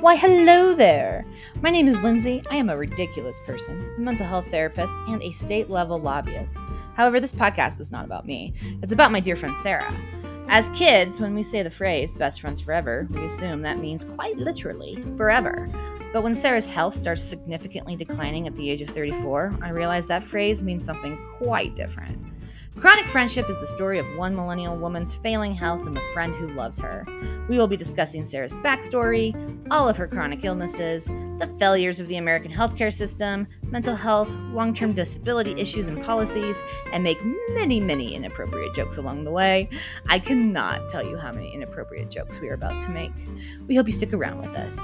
Why, hello there! My name is Lindsay. I am a ridiculous person, a mental health therapist, and a state level lobbyist. However, this podcast is not about me, it's about my dear friend Sarah. As kids, when we say the phrase best friends forever, we assume that means quite literally forever. But when Sarah's health starts significantly declining at the age of 34, I realized that phrase means something quite different. Chronic Friendship is the story of one millennial woman's failing health and the friend who loves her. We will be discussing Sarah's backstory, all of her chronic illnesses, the failures of the American healthcare system, mental health, long term disability issues and policies, and make many, many inappropriate jokes along the way. I cannot tell you how many inappropriate jokes we are about to make. We hope you stick around with us.